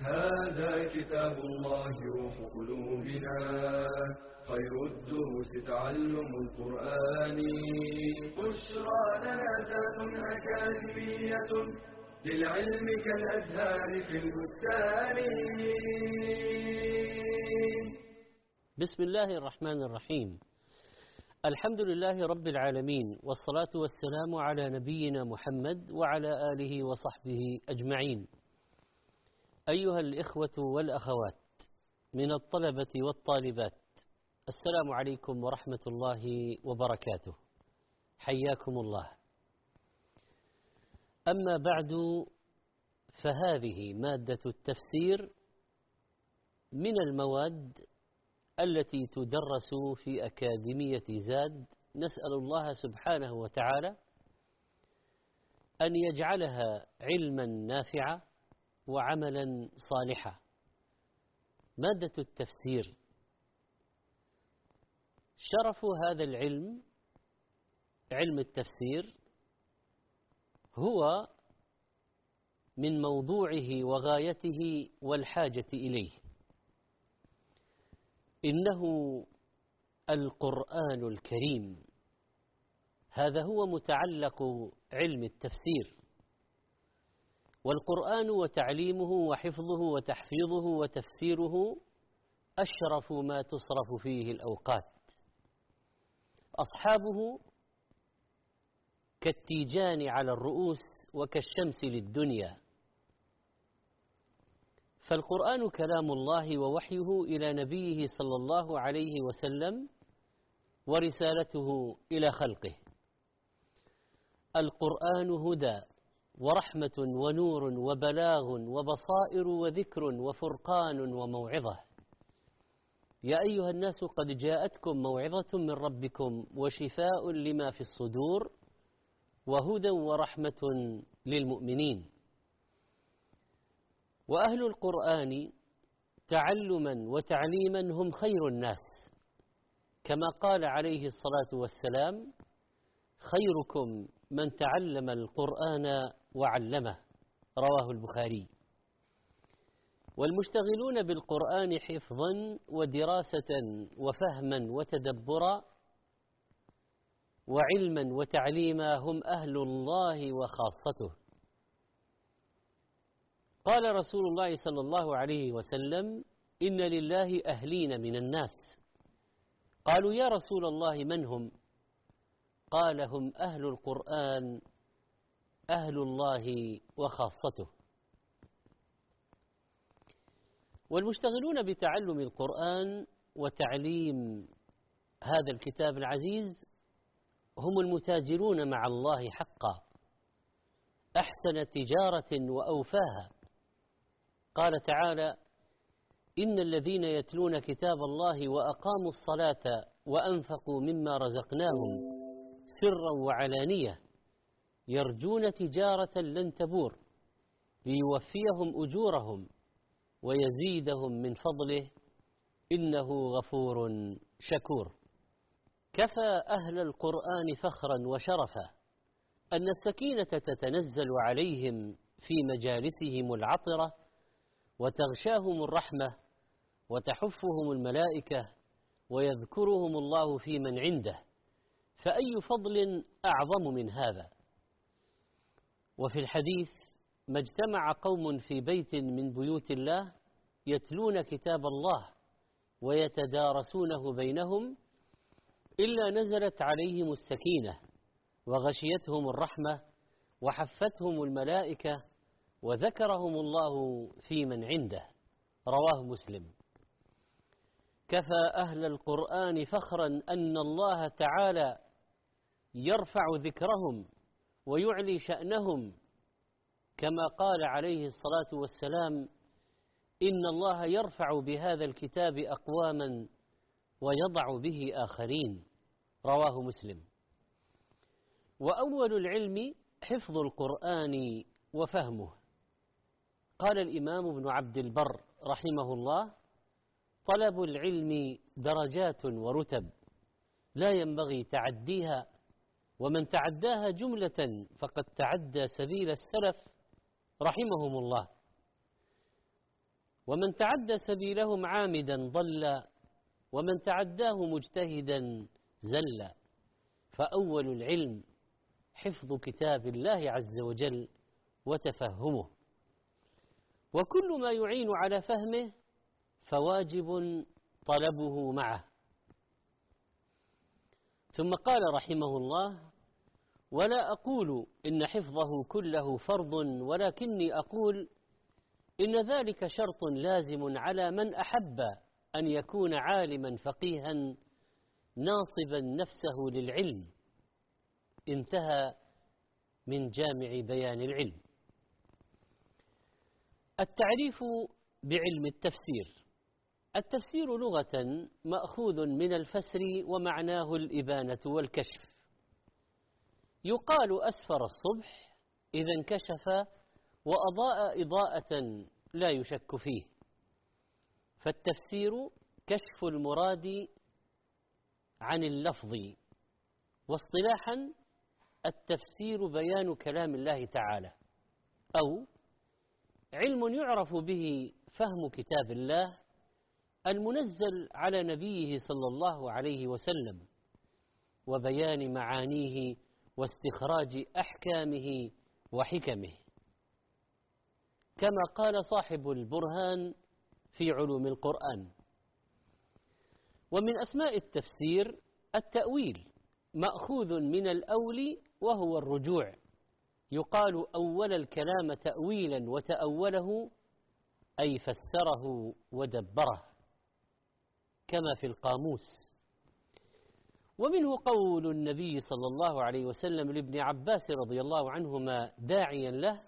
هذا كتاب الله روح قلوبنا خير الدروس تعلم القرآن. بشرى لنا زاد أكاديمية للعلم كالأزهار في البستان. بسم الله الرحمن الرحيم. الحمد لله رب العالمين والصلاة والسلام على نبينا محمد وعلى آله وصحبه أجمعين. أيها الإخوة والأخوات من الطلبة والطالبات السلام عليكم ورحمة الله وبركاته. حياكم الله. أما بعد فهذه مادة التفسير من المواد التي تدرس في أكاديمية زاد. نسأل الله سبحانه وتعالى أن يجعلها علما نافعا وعملا صالحا. مادة التفسير. شرف هذا العلم علم التفسير هو من موضوعه وغايته والحاجة إليه. إنه القرآن الكريم. هذا هو متعلق علم التفسير. والقرآن وتعليمه وحفظه وتحفيظه وتفسيره أشرف ما تصرف فيه الأوقات. أصحابه كالتيجان على الرؤوس وكالشمس للدنيا. فالقرآن كلام الله ووحيه إلى نبيه صلى الله عليه وسلم ورسالته إلى خلقه. القرآن هدى. ورحمة ونور وبلاغ وبصائر وذكر وفرقان وموعظة. يا أيها الناس قد جاءتكم موعظة من ربكم وشفاء لما في الصدور وهدى ورحمة للمؤمنين. وأهل القرآن تعلما وتعليما هم خير الناس. كما قال عليه الصلاة والسلام خيركم من تعلم القرآن وعلمه رواه البخاري. والمشتغلون بالقرآن حفظا ودراسة وفهما وتدبرا وعلما وتعليما هم أهل الله وخاصته. قال رسول الله صلى الله عليه وسلم إن لله أهلين من الناس قالوا يا رسول الله من هم؟ قال هم أهل القرآن أهل الله وخاصته. والمشتغلون بتعلم القرآن وتعليم هذا الكتاب العزيز هم المتاجرون مع الله حقا. أحسن تجارة وأوفاها. قال تعالى إن الذين يتلون كتاب الله وأقاموا الصلاة وأنفقوا مما رزقناهم سرا وعلانية. يرجون تجارة لن تبور ليوفيهم أجورهم ويزيدهم من فضله إنه غفور شكور. كفى أهل القرآن فخرا وشرفا أن السكينة تتنزل عليهم في مجالسهم العطرة وتغشاهم الرحمة وتحفهم الملائكة ويذكرهم الله في من عنده. فأي فضل أعظم من هذا؟ وفي الحديث ما اجتمع قوم في بيت من بيوت الله يتلون كتاب الله ويتدارسونه بينهم إلا نزلت عليهم السكينة وغشيتهم الرحمة وحفتهم الملائكة وذكرهم الله في من عنده. رواه مسلم. كفى أهل القرآن فخرا أن الله تعالى يرفع ذكرهم ويعلي شأنهم كما قال عليه الصلاة والسلام إن الله يرفع بهذا الكتاب أقواما ويضع به آخرين. رواه مسلم. وأول العلم حفظ القرآن وفهمه. قال الإمام ابن عبد البر رحمه الله طلب العلم درجات ورتب لا ينبغي تعديها ومن تعداها جملة فقد تعدى سبيل السلف رحمهم الله. ومن تعدى سبيلهم عامدا ضل ومن تعداه مجتهدا زل فأول العلم حفظ كتاب الله عز وجل وتفهمه. وكل ما يعين على فهمه فواجب طلبه معه. ثم قال رحمه الله ولا أقول إن حفظه كله فرض ولكني أقول إن ذلك شرط لازم على من أحب أن يكون عالما فقيها ناصبا نفسه للعلم. انتهى من جامع بيان العلم. التعريف بعلم التفسير. التفسير لغة مأخوذ من الفسر ومعناه الإبانة والكشف. يقال أسفر الصبح إذا انكشف وأضاء إضاءة لا يشك فيه. فالتفسير كشف المراد عن اللفظ واصطلاحا التفسير بيان كلام الله تعالى أو علم يعرف به فهم كتاب الله المنزل على نبيه صلى الله عليه وسلم وبيان معانيه واستخراج أحكامه وحكمه. كما قال صاحب البرهان في علوم القرآن ومن أسماء التفسير التأويل مأخوذ من الأول وهو الرجوع. يقال أول الكلام تاويلا وتأوله أي فسره ودبره. كما في القاموس. ومنه قول النبي صلى الله عليه وسلم لابن عباس رضي الله عنهما داعيا له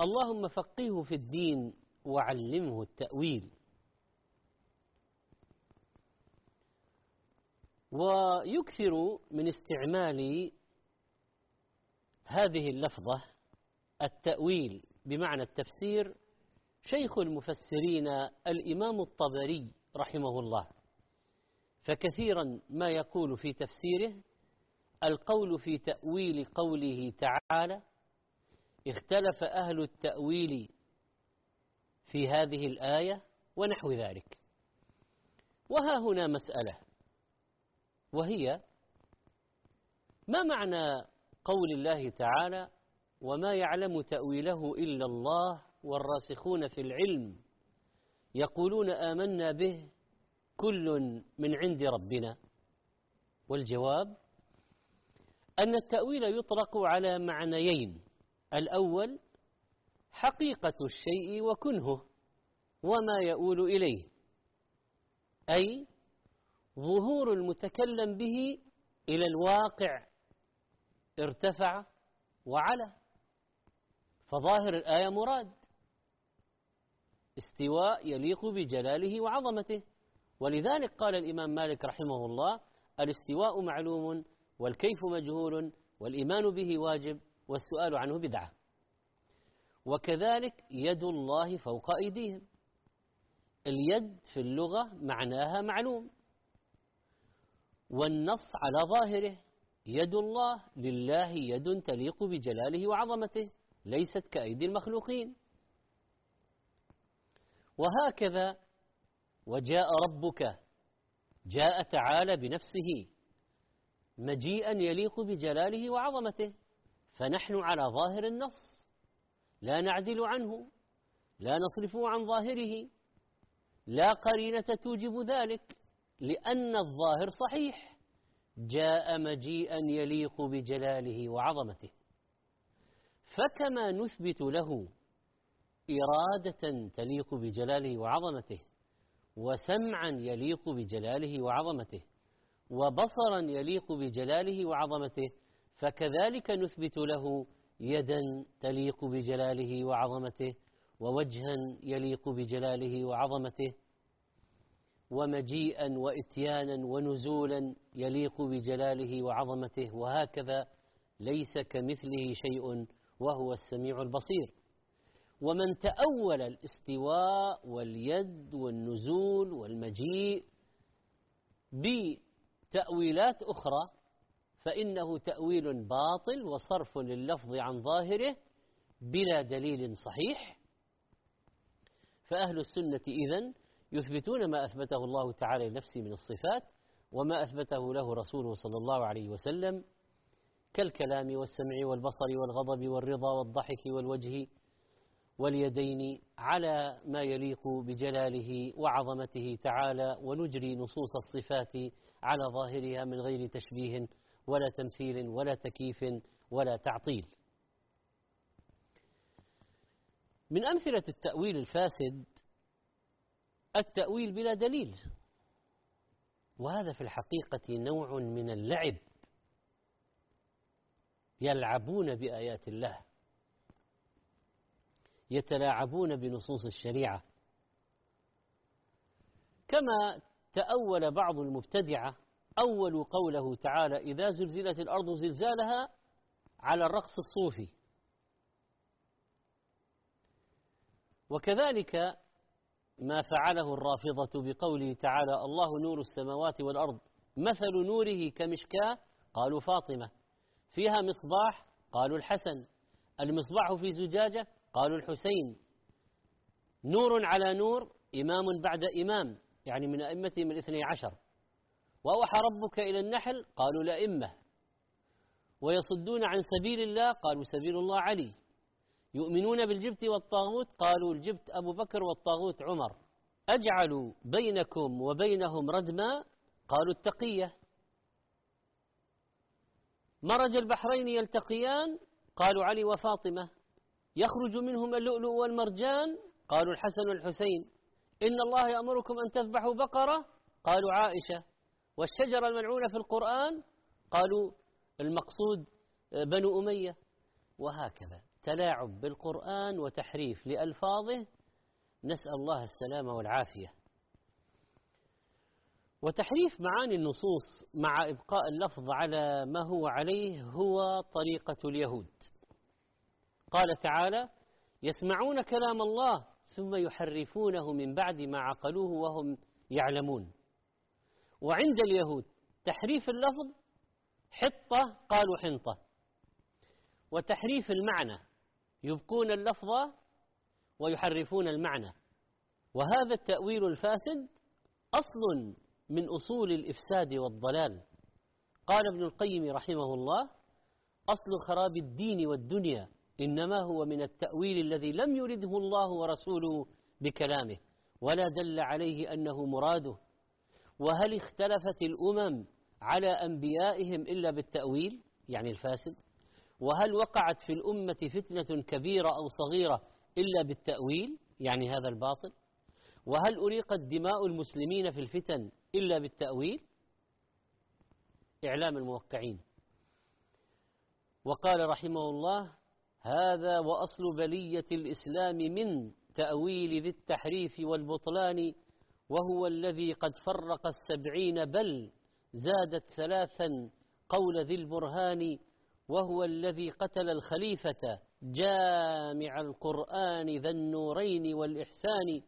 اللهم فقهه في الدين وعلمه التأويل. ويكثر من استعمال هذه اللفظة التأويل بمعنى التفسير شيخ المفسرين الإمام الطبري رحمه الله. فكثيرا ما يقول في تفسيره القول في تأويل قوله تعالى اختلف أهل التأويل في هذه الآية ونحو ذلك وها هنا مسألة وهي ما معنى قول الله تعالى وما يعلم تأويله إلا الله والراسخون في العلم يقولون آمنا به كل من عند ربنا. والجواب أن التأويل يطلق على معنيين. الأول حقيقة الشيء وكنهه وما يؤول إليه أي ظهور المتكلم به إلى الواقع ارتفع وعلى فظاهر الآية مراد استواء يليق بجلاله وعظمته. ولذلك قال الإمام مالك رحمه الله الاستواء معلوم والكيف مجهول والإيمان به واجب والسؤال عنه بدعة. وكذلك يد الله فوق أيديهم. اليد في اللغة معناها معلوم. والنص على ظاهره يد الله لله يد تليق بجلاله وعظمته ليست كأيدي المخلوقين. وهكذا وجاء ربك جاء تعالى بنفسه مجيئا يليق بجلاله وعظمته فنحن على ظاهر النص لا نعدل عنه لا نصرفه عن ظاهره لا قرينة توجب ذلك لأن الظاهر صحيح جاء مجيئا يليق بجلاله وعظمته. فكما نثبت له إرادة تليق بجلاله وعظمته وسمعا يليق بجلاله وعظمته وبصرا يليق بجلاله وعظمته فكذلك نثبت له يدا تليق بجلاله وعظمته ووجها يليق بجلاله وعظمته ومجيئا واتيانا ونزولا يليق بجلاله وعظمته وهكذا ليس كمثله شيء وهو السميع البصير. ومن تأول الاستواء واليد والنزول والمجيء بتأويلات أخرى فإنه تأويل باطل وصرف لللفظ عن ظاهره بلا دليل صحيح. فأهل السنة إذن يثبتون ما أثبته الله تعالى لنفسه من الصفات وما أثبته له رسوله صلى الله عليه وسلم كالكلام والسمع والبصر والغضب والرضا والضحك والوجه واليدين على ما يليق بجلاله وعظمته تعالى ونجري نصوص الصفات على ظاهرها من غير تشبيه ولا تمثيل ولا تكييف ولا تعطيل. من أمثلة التأويل الفاسد التأويل بلا دليل وهذا في الحقيقة نوع من اللعب يلعبون بآيات الله. يتلاعبون بنصوص الشريعة. كما تأول بعض المبتدعة أول قوله تعالى إذا زلزلت الأرض زلزالها على الرقص الصوفي وكذلك ما فعله الرافضة بقوله تعالى الله نور السماوات والأرض مثل نوره كمشكاة قالوا فاطمة. فيها مصباح قالوا الحسن. المصباح في زجاجة قالوا الحسين نور على نور إمام بعد إمام يعني من أئمتهم الاثني عشر. وأوحى ربك إلى النحل قالوا لأئمة. ويصدون عن سبيل الله قالوا سبيل الله علي. يؤمنون بالجبت والطاغوت قالوا الجبت أبو بكر والطاغوت عمر. أجعلوا بينكم وبينهم ردما قالوا التقية. مرج البحرين يلتقيان قالوا علي وفاطمة. يخرج منهما اللؤلؤ والمرجان؟ قالوا الحسن والحسين. إن الله يأمركم أن تذبحوا بقرة؟ قالوا عائشة. والشجرة الملعونة في القرآن؟ قالوا المقصود بنو أمية. وهكذا تلاعب بالقرآن وتحريف لألفاظه. نسأل الله السلامة والعافية. وتحريف معاني النصوص مع إبقاء اللفظ على ما هو عليه هو طريقة اليهود. قال تعالى يسمعون كلام الله ثم يحرفونه من بعد ما عقلوه وهم يعلمون. وعند اليهود تحريف اللفظ حطة قالوا حنطة. وتحريف المعنى يبقون اللفظ ويحرفون المعنى. وهذا التأويل الفاسد أصل من أصول الإفساد والضلال. قال ابن القيم رحمه الله أصل خراب الدين والدنيا. إنما هو من التأويل الذي لم يرده الله ورسوله بكلامه ولا دل عليه أنه مراده. وهل اختلفت الأمم على أنبيائهم إلا بالتأويل؟ يعني الفاسد. وهل وقعت في الأمة فتنة كبيرة أو صغيرة إلا بالتأويل؟ يعني هذا الباطل. وهل أريقت دماء المسلمين في الفتن إلا بالتأويل؟ إعلام الموقعين. وقال رحمه الله هذا وأصل بلية الإسلام من تأويل ذي التحريف والبطلان وهو الذي قد فرق السبعين بل زادت ثلاثا قول ذي البرهان وهو الذي قتل الخليفة جامع القرآن ذا النورين والإحسان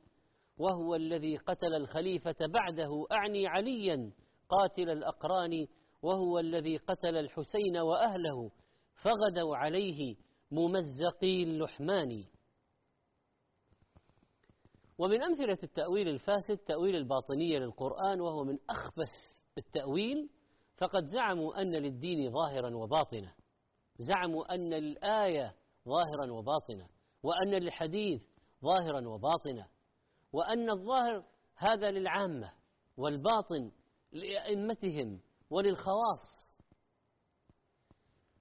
وهو الذي قتل الخليفة بعده أعني عليا قاتل الأقران وهو الذي قتل الحسين وأهله فغدوا عليه ممزقي اللحمان ومن أمثلة التأويل الفاسد تأويل الباطنية للقرآن وهو من أخبث التأويل فقد زعموا أن للدين ظاهرا وباطنا. زعموا أن الآية ظاهرا وباطنا وأن للحديث ظاهرا وباطنا وأن الظاهر هذا للعامة والباطن لأئمتهم وللخواص.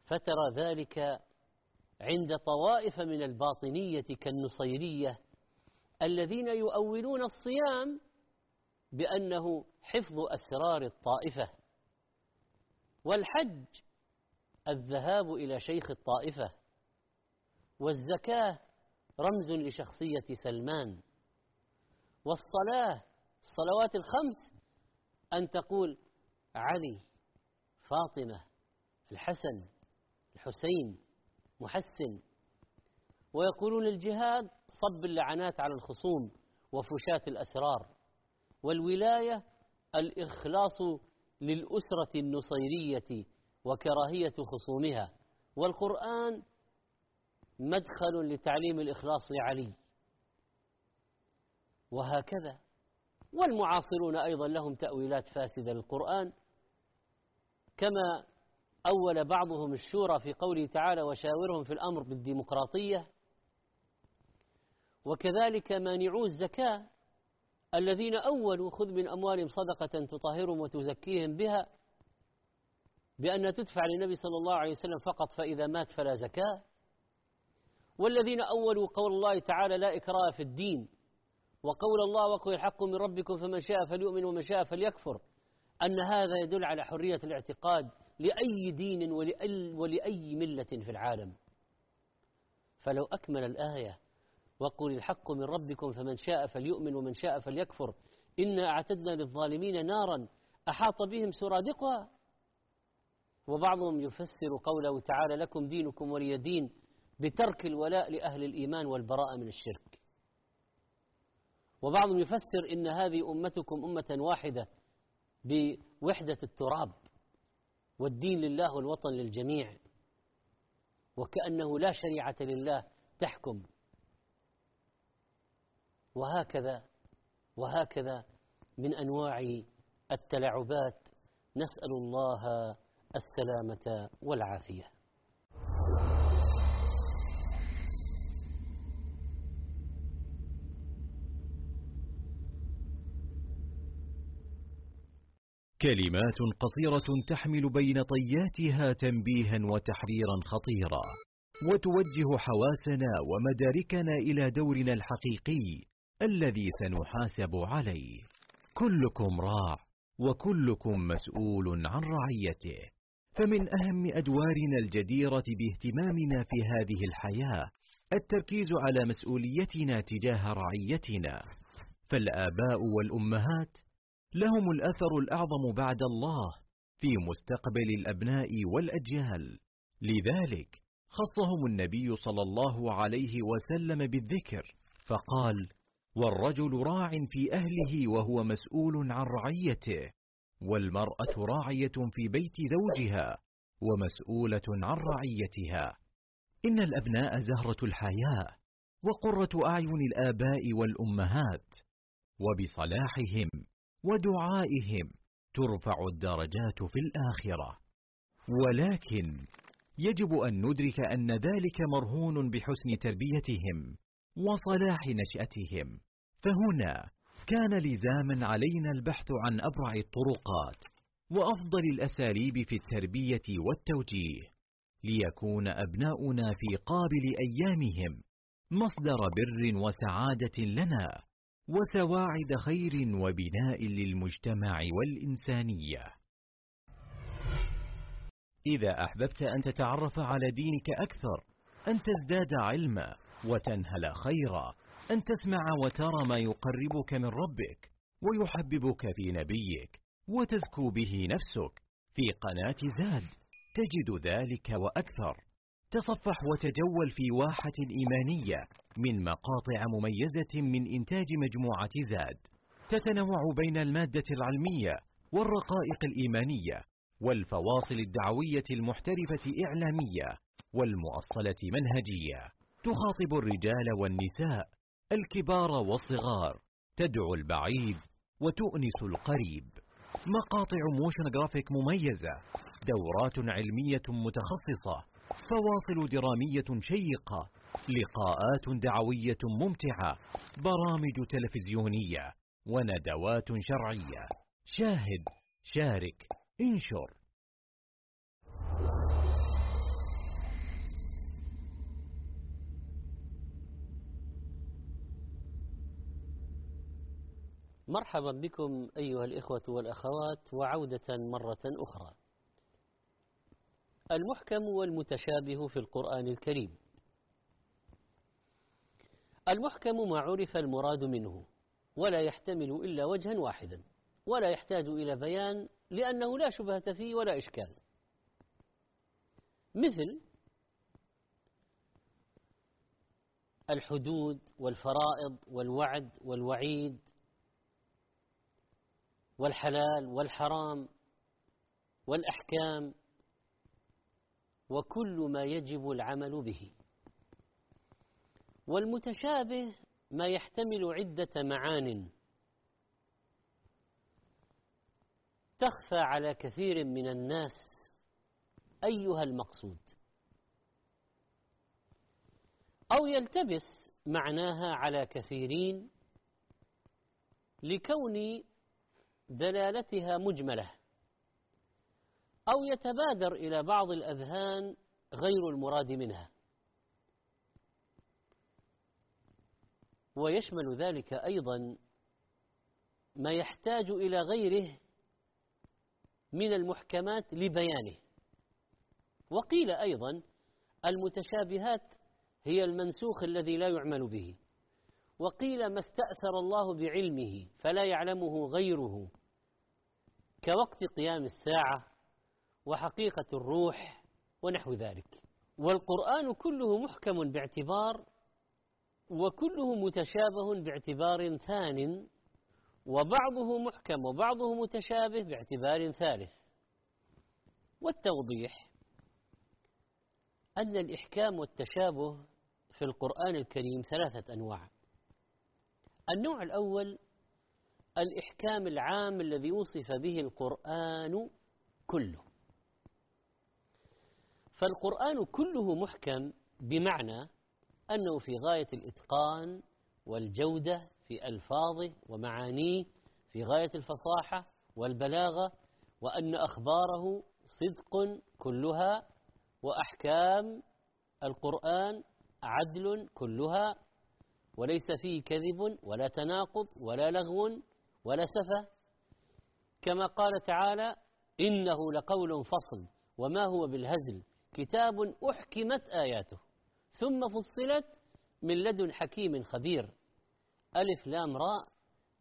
فترى ذلك عند طوائف من الباطنية كالنصيرية الذين يؤولون الصيام بأنه حفظ أسرار الطائفة والحج الذهاب إلى شيخ الطائفة والزكاة رمز لشخصية سلمان والصلاة الصلوات الخمس أن تقول علي فاطمة الحسن الحسين محسن. ويقولون الجهاد صب اللعنات على الخصوم وفشاة الأسرار. والولاية الإخلاص للأسرة النصيرية وكراهية خصومها. والقرآن مدخل لتعليم الإخلاص لعلي. وهكذا. والمعاصرون أيضا لهم تأويلات فاسدة للقرآن. كما أول بعضهم الشورى في قوله تعالى وشاورهم في الأمر بالديمقراطية وكذلك مانعو الزكاة الذين أولوا خذ من أموالهم صدقة تطهرهم وتزكيهم بها بأن تدفع للنبي صلى الله عليه وسلم فقط فإذا مات فلا زكاة. والذين أولوا قول الله تعالى لا إكراه في الدين وقول الله وقل الحق من ربكم فمن شاء فليؤمن ومن شاء فليكفر أن هذا يدل على حرية الاعتقاد لأي دين ولأي ملة في العالم. فلو أكمل الآية وقل الحق من ربكم فمن شاء فليؤمن ومن شاء فليكفر. إنا أعتدنا للظالمين نارا أحاط بهم سرادقها. وبعضهم يفسر قوله تعالى لكم دينكم ولي دين بترك الولاء لأهل الإيمان والبراءة من الشرك. وبعضهم يفسر إن هذه أمتكم أمة واحدة بوحدة التراب. والدين لله والوطن للجميع. وكأنه لا شريعة لله تحكم. وهكذا وهكذا من أنواع التلاعبات. نسأل الله السلامة والعافية. كلمات قصيرة تحمل بين طياتها تنبيها وتحذيرا خطيرا وتوجه حواسنا ومداركنا إلى دورنا الحقيقي الذي سنحاسب عليه. كلكم راع وكلكم مسؤول عن رعيته. فمن أهم أدوارنا الجديرة باهتمامنا في هذه الحياة التركيز على مسؤوليتنا تجاه رعيتنا. فالآباء والأمهات لهم الأثر الأعظم بعد الله في مستقبل الأبناء والأجيال. لذلك خصهم النبي صلى الله عليه وسلم بالذكر فقال والرجل راع في أهله وهو مسؤول عن رعيته والمرأة راعية في بيت زوجها ومسؤولة عن رعيتها. إن الأبناء زهرة الحياة وقرة أعين الآباء والأمهات وبصلاحهم ودعائهم ترفع الدرجات في الآخرة. ولكن يجب أن ندرك أن ذلك مرهون بحسن تربيتهم وصلاح نشأتهم. فهنا كان لزاما علينا البحث عن أبرع الطرقات وأفضل الأساليب في التربية والتوجيه ليكون أبناؤنا في قابل أيامهم مصدر بر وسعادة لنا. وسواعد خير وبناء للمجتمع والإنسانية. إذا أحببت أن تتعرف على دينك أكثر أن تزداد علما وتنهل خيرا أن تسمع وترى ما يقربك من ربك ويحببك في نبيك وتزكو به نفسك في قناة زاد تجد ذلك وأكثر. تصفح وتجول في واحة إيمانية من مقاطع مميزة من إنتاج مجموعة زاد. تتنوع بين المادة العلمية والرقائق الإيمانية والفواصل الدعوية المحترفة إعلامية والمؤصلة منهجية. تخاطب الرجال والنساء الكبار والصغار تدعو البعيد وتؤنس القريب. مقاطع motion graphic مميزة دورات علمية متخصصة فواصل درامية شيقة لقاءات دعوية ممتعة برامج تلفزيونية وندوات شرعية. شاهد شارك انشر. مرحبا بكم أيها الإخوة والأخوات وعودة مرة أخرى. المحكم والمتشابه في القرآن الكريم. المحكم ما عرف المراد منه ولا يحتمل إلا وجها واحدا ولا يحتاج إلى بيان لأنه لا شبهة فيه ولا إشكال. مثل الحدود والفرائض والوعد والوعيد والحلال والحرام والأحكام وكل ما يجب العمل به. والمتشابه ما يحتمل عدة معان. تخفى على كثير من الناس أيها المقصود. أو يلتبس معناها على كثيرين لكون دلالتها مجملة. أو يتبادر إلى بعض الأذهان غير المراد منها. ويشمل ذلك أيضا ما يحتاج إلى غيره من المحكمات لبيانه. وقيل أيضا المتشابهات هي المنسوخ الذي لا يعمل به. وقيل ما استأثر الله بعلمه فلا يعلمه غيره. كوقت قيام الساعة وحقيقة الروح ونحو ذلك. والقرآن كله محكم باعتبار وكله متشابه باعتبار ثان وبعضه محكم وبعضه متشابه باعتبار ثالث. والتوضيح أن الإحكام والتشابه في القرآن الكريم ثلاثة أنواع. النوع الأول الإحكام العام الذي وصف به القرآن كله. فالقرآن كله محكم بمعنى أنه في غاية الإتقان والجودة في ألفاظه ومعانيه في غاية الفصاحة والبلاغة وأن أخباره صدق كلها وأحكام القرآن عدل كلها وليس فيه كذب ولا تناقض ولا لغو ولا سفه. كما قال تعالى إنه لقول فصل وما هو بالهزل؟ كتاب أحكمت آياته ثم فصلت من لدن حكيم خبير. ألف لام راء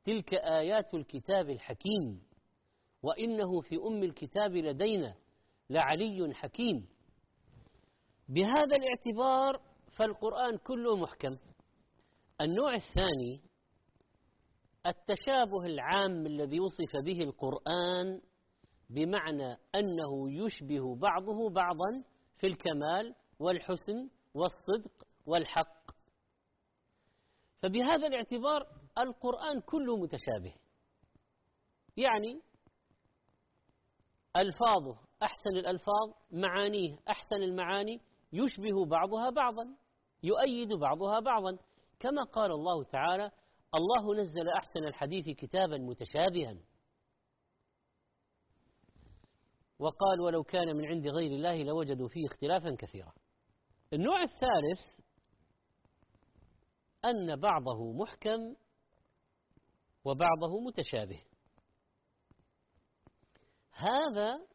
تلك آيات الكتاب الحكيم. وإنه في أم الكتاب لدينا لعلي حكيم. بهذا الاعتبار فالقرآن كله محكم. النوع الثاني التشابه العام الذي وصف به القرآن بمعنى أنه يشبه بعضه بعضا في الكمال والحسن والصدق والحق. فبهذا الاعتبار القرآن كله متشابه. يعني ألفاظه أحسن الألفاظ معانيه أحسن المعاني يشبه بعضها بعضا يؤيد بعضها بعضا. كما قال الله تعالى الله نزل أحسن الحديث كتابا متشابها. وقال ولو كان من عند غير الله لوجدوا فيه اختلافا كثيرا. النوع الثالث أن بعضه محكم وبعضه متشابه. هذا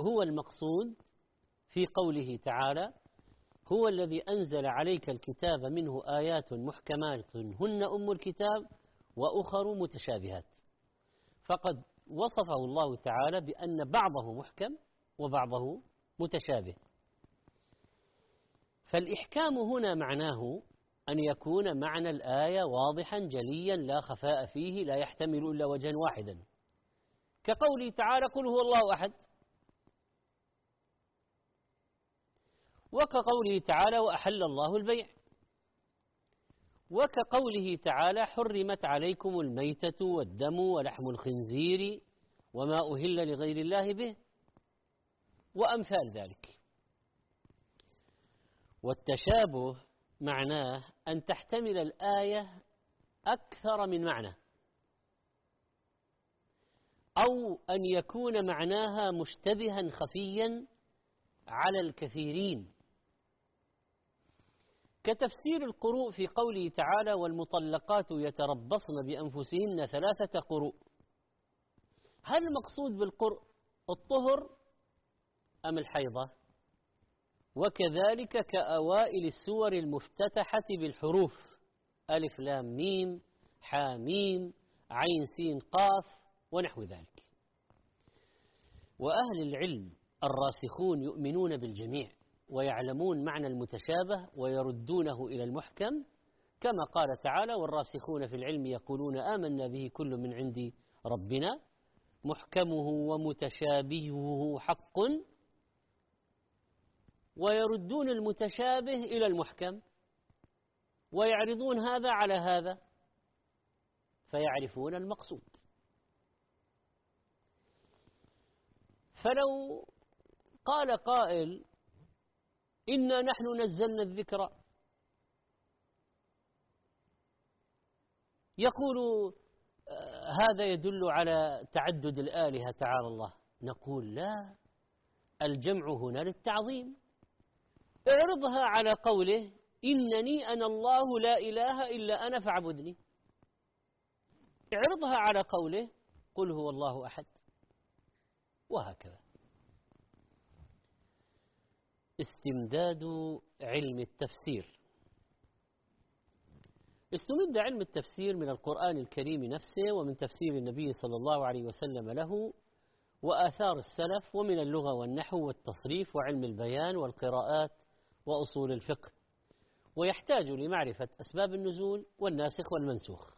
هو المقصود في قوله تعالى هو الذي أنزل عليك الكتاب منه آيات محكمات هن أم الكتاب وأخر متشابهات. فقد وصفه الله تعالى بأن بعضه محكم وبعضه متشابه. فالإحكام هنا معناه أن يكون معنى الآية واضحا جليا لا خفاء فيه لا يحتمل إلا وجها واحدا. كقوله تعالى قل هو الله أحد. وكقوله تعالى وأحل الله البيع. وكقوله تعالى حرمت عليكم الميتة والدم ولحم الخنزير وما أهل لغير الله به وأمثال ذلك. والتشابه معناه أن تحتمل الآية أكثر من معنى أو أن يكون معناها مشتبها خفيا على الكثيرين. كتفسير القروء في قوله تعالى والمطلقات يتربصن بأنفسهن ثلاثة قروء. هل المقصود بالقرء الطهر أم الحيضة؟ وكذلك كأوائل السور المفتتحة بالحروف ألف لام ميم حاميم عين سين قاف ونحو ذلك. وأهل العلم الراسخون يؤمنون بالجميع. ويعلمون معنى المتشابه ويردونه إلى المحكم كما قال تعالى والراسخون في العلم يقولون آمنا به كل من عند ربنا محكمه ومتشابهه حق ويردون المتشابه إلى المحكم ويعرضون هذا على هذا فيعرفون المقصود. فلو قال قائل إنا نحن نزلنا الذكر. يقول آه، هذا يدل على تعدد الآلهة تعالى الله. نقول لا الجمع هنا للتعظيم. اعرضها على قوله إنني أنا الله لا إله إلا أنا فاعبدني. اعرضها على قوله قل هو الله أحد. وهكذا. استمداد علم التفسير. استمد علم التفسير من القرآن الكريم نفسه ومن تفسير النبي صلى الله عليه وسلم له وآثار السلف ومن اللغة والنحو والتصريف وعلم البيان والقراءات وأصول الفقه. ويحتاج لمعرفة أسباب النزول والناسخ والمنسوخ.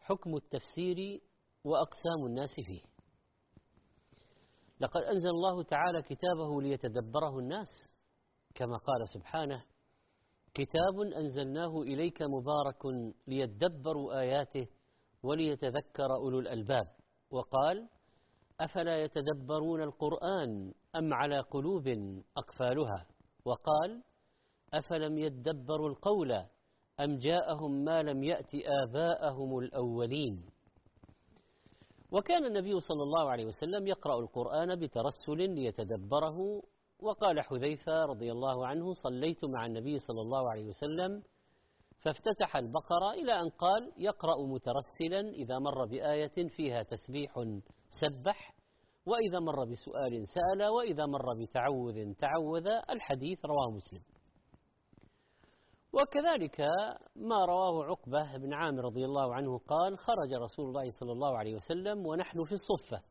حكم التفسير وأقسام الناس فيه. لقد أنزل الله تعالى كتابه ليتدبره الناس كما قال سبحانه كتاب أنزلناه إليك مبارك ليدبروا آياته وليتذكر أولو الألباب. وقال أفلا يتدبرون القرآن أم على قلوب أقفالها؟ وقال أفلم يدبروا القول أم جاءهم ما لم يأت آباءهم الأولين؟ وكان النبي صلى الله عليه وسلم يقرأ القرآن بترسل ليتدبره. وقال حذيفة رضي الله عنه صليت مع النبي صلى الله عليه وسلم فافتتح البقرة إلى أن قال يقرأ مترسلا إذا مر بآية فيها تسبيح سبح وإذا مر بسؤال سأل وإذا مر بتعوذ تعوذ. الحديث رواه مسلم. وكذلك ما رواه عقبة بن عامر رضي الله عنه قال خرج رسول الله صلى الله عليه وسلم ونحن في الصفة.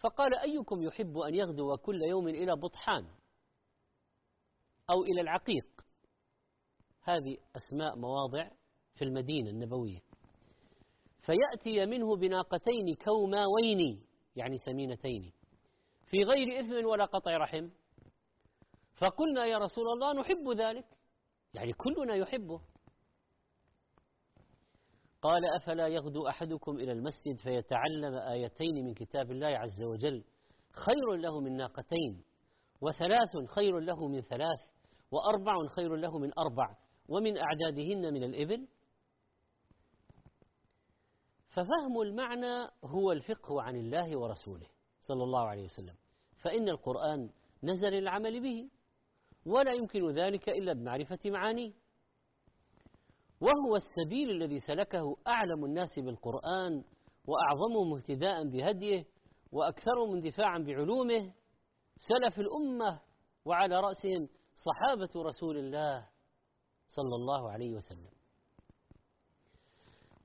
فقال أيكم يحب أن يغدو كل يوم إلى بطحان أو إلى العقيق؟ هذه أسماء مواضع في المدينة النبوية. فيأتي منه بناقتين كوماوين يعني سمينتين في غير إثم ولا قطع رحم. فقلنا يا رسول الله نحب ذلك. يعني كلنا يحبه. قال أفلا يغدو أحدكم إلى المسجد فيتعلم آيتين من كتاب الله عز وجل. خير له من ناقتين وثلاث خير له من ثلاث وأربع خير له من أربع ومن أعدادهن من الإبل. ففهم المعنى هو الفقه عن الله ورسوله صلى الله عليه وسلم. فإن القرآن نزل للعمل به. ولا يمكن ذلك إلا بمعرفة معانيه. وهو السبيل الذي سلكه أعلم الناس بالقرآن وأعظمهم اهتداء بهديه وأكثرهم اندفاعا بعلومه سلف الأمة وعلى رأسهم صحابة رسول الله صلى الله عليه وسلم.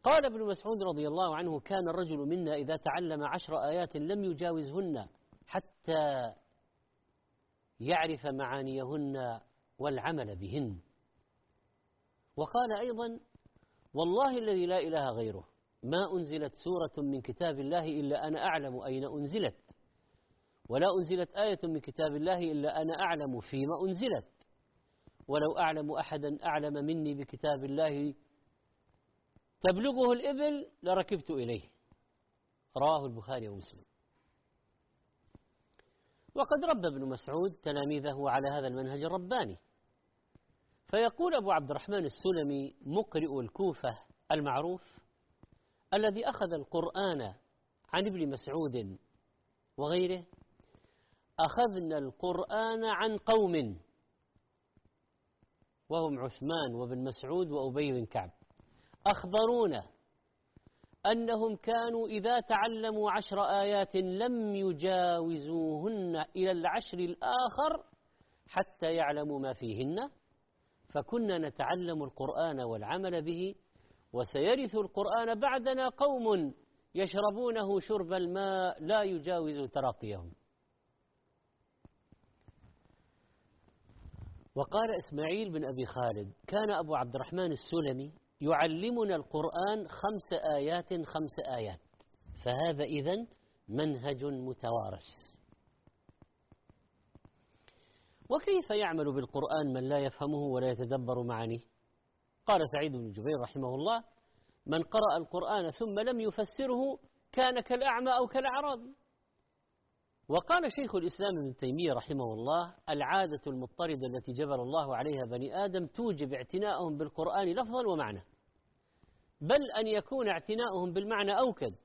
قال ابن مسعود رضي الله عنه كان الرجل منا إذا تعلم عشر آيات لم يجاوزهن حتى يعرف معانيهن والعمل بهن. وقال أيضا والله الذي لا إله غيره ما أنزلت سورة من كتاب الله إلا أنا أعلم أين أنزلت. ولا أنزلت آية من كتاب الله إلا أنا أعلم فيما أنزلت. ولو أعلم أحدا أعلم مني بكتاب الله تبلغه الإبل لركبت إليه. رواه البخاري ومسلم. وقد ربى ابن مسعود تلاميذه على هذا المنهج الرباني. فيقول أبو عبد الرحمن السلمي مقرئ الكوفة المعروف الذي أخذ القرآن عن ابن مسعود وغيره أخذنا القرآن عن قوم وهم عثمان وابن مسعود وأبي بن كعب. أخبرونا أنهم كانوا إذا تعلموا عشر آيات لم يجاوزوهن إلى العشر الآخر حتى يعلموا ما فيهن. فكنا نتعلم القرآن والعمل به وسيرث القرآن بعدنا قوم يشربونه شرب الماء لا يجاوز تراقيهم. وقال إسماعيل بن أبي خالد كان أبو عبد الرحمن السلمي يعلمنا القرآن خمس آيات خمس آيات. فهذا إذن منهج متوارث. وكيف يعمل بالقرآن من لا يفهمه ولا يتدبر معانيه؟ قال سعيد بن جبير رحمه الله من قرأ القرآن ثم لم يفسره كان كالأعمى أو كالأعرابي وقال شيخ الإسلام ابن تيمية رحمه الله العادة المضطردة التي جبل الله عليها بني آدم توجب اعتناءهم بالقرآن لفظا ومعنى. بل أن يكون اعتناؤهم بالمعنى أوكد.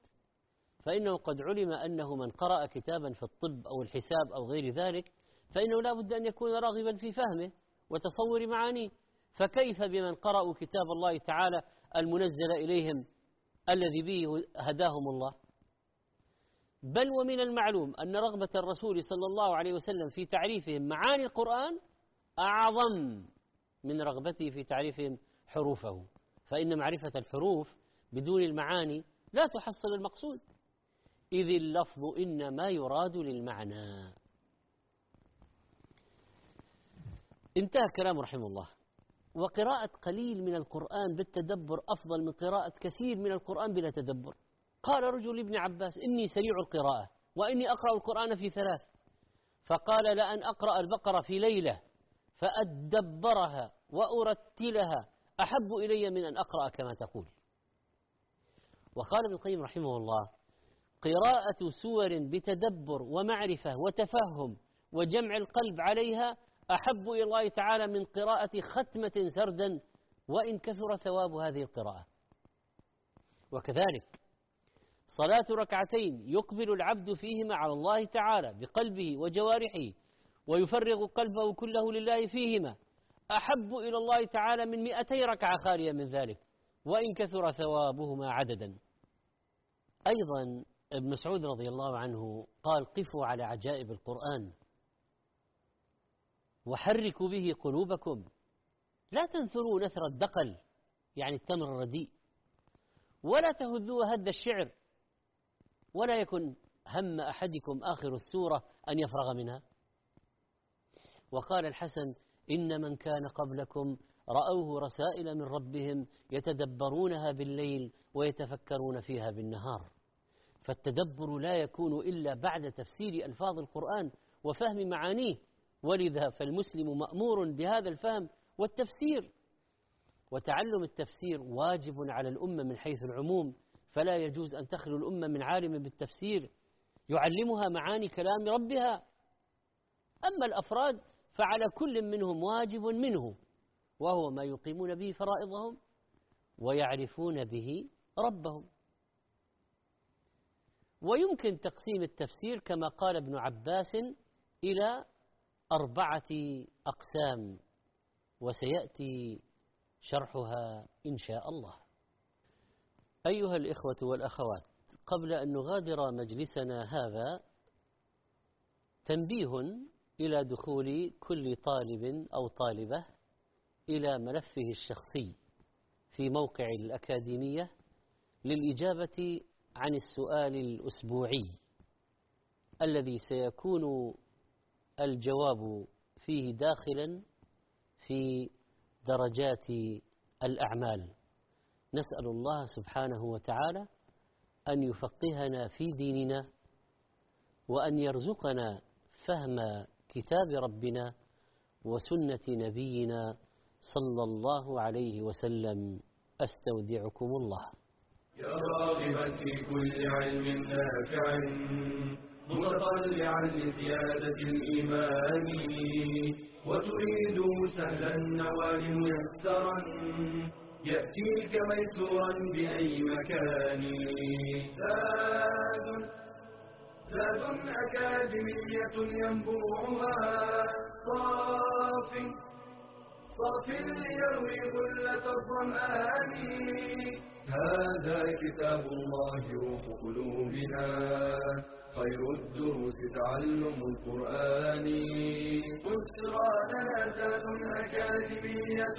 فإنه قد علم أنه من قرأ كتابا في الطب أو الحساب أو غير ذلك فإنه لا بد أن يكون راغبا في فهمه وتصور معانيه. فكيف بمن قرأوا كتاب الله تعالى المنزل إليهم الذي به هداهم الله؟ بل ومن المعلوم أن رغبة الرسول صلى الله عليه وسلم في تعريفهم معاني القرآن أعظم من رغبته في تعريفهم حروفه. فإن معرفة الحروف بدون المعاني لا تحصل المقصود. إذ اللفظ إنما يراد للمعنى. انتهى كلام رحمه الله. وقراءة قليل من القرآن بالتدبر أفضل من قراءة كثير من القرآن بلا تدبر. قال رجل لابن عباس إني سريع القراءة وإني أقرأ القرآن في ثلاث. فقال لأن أقرأ البقرة في ليلة فأدبرها وأرتلها أحب إلي من أن أقرأ كما تقول. وقال ابن القيم رحمه الله قراءة سور بتدبر ومعرفة وتفهم وجمع القلب عليها أحب إلى الله تعالى من قراءة ختمة سردا وإن كثر ثواب هذه القراءة. وكذلك صلاة ركعتين يقبل العبد فيهما على الله تعالى بقلبه وجوارحه ويفرغ قلبه كله لله فيهما. أحب إلى الله تعالى من مئتي ركعة خالية من ذلك وإن كثر ثوابهما عددا. أيضا ابن مسعود رضي الله عنه قال قفوا على عجائب القرآن وحركوا به قلوبكم. لا تنثروا نثر الدقل يعني التمر الرديء ولا تهذوا هد الشعر. ولا يكن هم أحدكم آخر السورة أن يفرغ منها. وقال الحسن إن من كان قبلكم رأوه رسائل من ربهم يتدبرونها بالليل ويتفكرون فيها بالنهار. فالتدبر لا يكون إلا بعد تفسير ألفاظ القرآن وفهم معانيه. ولذا فالمسلم مأمور بهذا الفهم والتفسير. وتعلم التفسير واجب على الأمة من حيث العموم. فلا يجوز أن تخلو الأمة من عالم بالتفسير. يعلمها معاني كلام ربها. أما الأفراد فعلى كل منهم واجب منه وهو ما يقيمون به فرائضهم ويعرفون به ربهم. ويمكن تقسيم التفسير كما قال ابن عباس إلى أربعة أقسام وسيأتي شرحها إن شاء الله. أيها الإخوة والأخوات قبل أن نغادر مجلسنا هذا تنبيه إلى دخول كل طالب أو طالبة إلى ملفه الشخصي في موقع الأكاديمية للإجابة عن السؤال الأسبوعي الذي سيكون الجواب فيه داخلا في درجات الأعمال. نسأل الله سبحانه وتعالى أن يفقهنا في ديننا وأن يرزقنا فهم كتاب ربنا وسنة نبينا صلى الله عليه وسلم. أستودعكم الله. يا راغبا في كل علم نافع متطلعا لزيادة الإيمان وتريد سهلا النوال ميسرا يأتيك ميسورا بأي مكان. زاد زاد أكاديمية ينبوعها. صاف. صاف ليروي غلة الظمآن. هذا كتاب الله روح قلوبنا. خير الدروس تعلم القرآن. بشرى جنازات أكاديمية